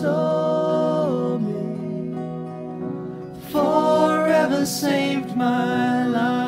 stole me, forever saved my life.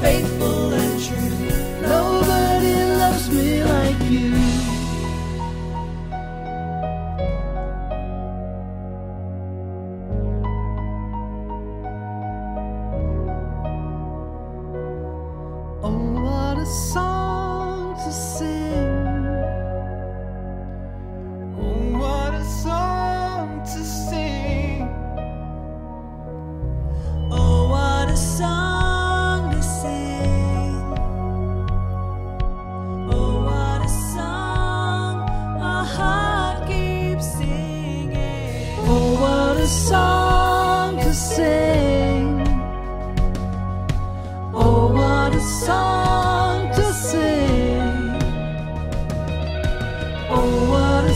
faithful and true. Nobody loves me like you. Oh, what a song.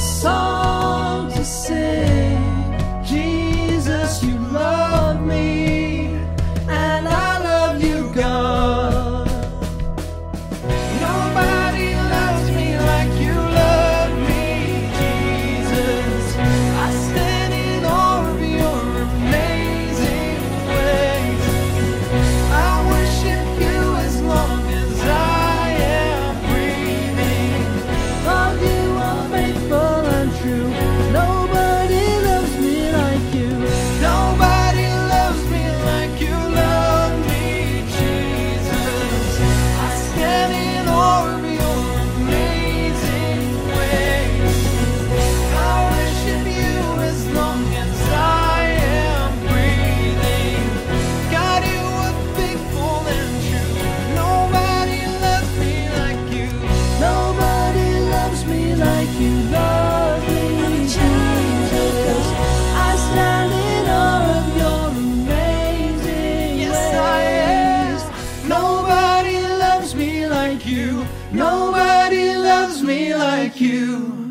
so Nobody loves me like you.